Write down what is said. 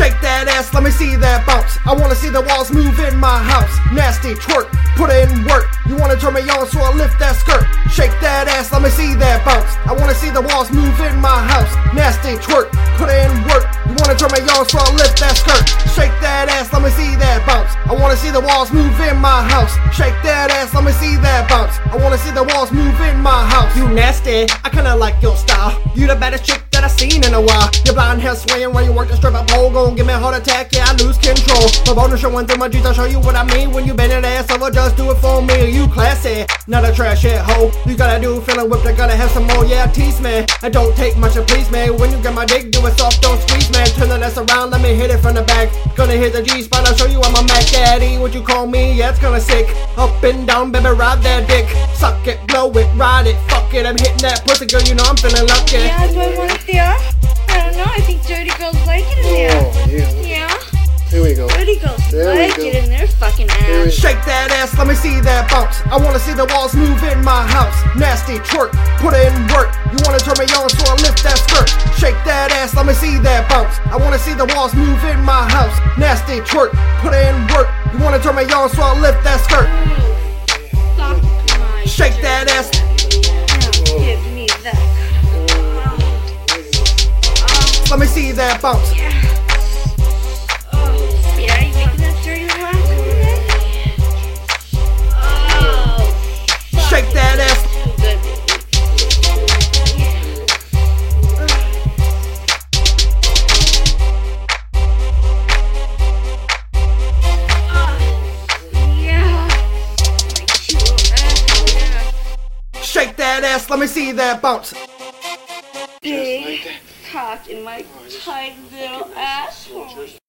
Shake that ass, let me see that bounce. I wanna see the walls move in my house. Nasty twerk, put it in work. You wanna turn me on, so I lift that skirt. Shake that ass, let me see that bounce. I wanna see the walls move in my house. Nasty twerk, put it in work. You wanna turn me on, so I lift that skirt. Shake that ass, let me see that bounce. I wanna see the walls move in my house. Shake that ass, let me see that bounce. I wanna see the walls move in my house. You nasty, I kinda like your style. You the baddest chick that I seen in a while. Your blonde hair swaying while you work the strip up pole. Gon' give me a heart attack, yeah, I lose control. My bonus showing through my jeans, I'll show you what I mean. When you bend that ass over, just do it for me. You classy, not a trash head hoe. You gotta do feeling whipped, I gotta have some more, yeah, tease me. I don't take much to please me. When you get my dick, do it soft, don't squeeze me. Turn that ass around, let me hit it from the back. Gonna hit the G spot, I'll show you I'm a Mac Daddy. What you call me, yeah, it's kinda sick. Up and down, baby, ride that dick. Suck it, blow it, ride it, fuck it. I'm hitting that pussy, girl, you know I'm feeling lucky. Yeah, fucking ass. Shake that ass, let me see that bounce. I wanna see the walls move in my house. Nasty twerk, put it in work. You wanna turn me on, so I lift that skirt. Shake that ass, let me see that bounce. I wanna see the walls move in my house. Nasty twerk, put it in work. You wanna turn me on, so I lift that skirt. Fuck my Shake that ass. Oh, me. Let me see that bounce. Oh, that let me see that bounce. Big cock in my tight little asshole.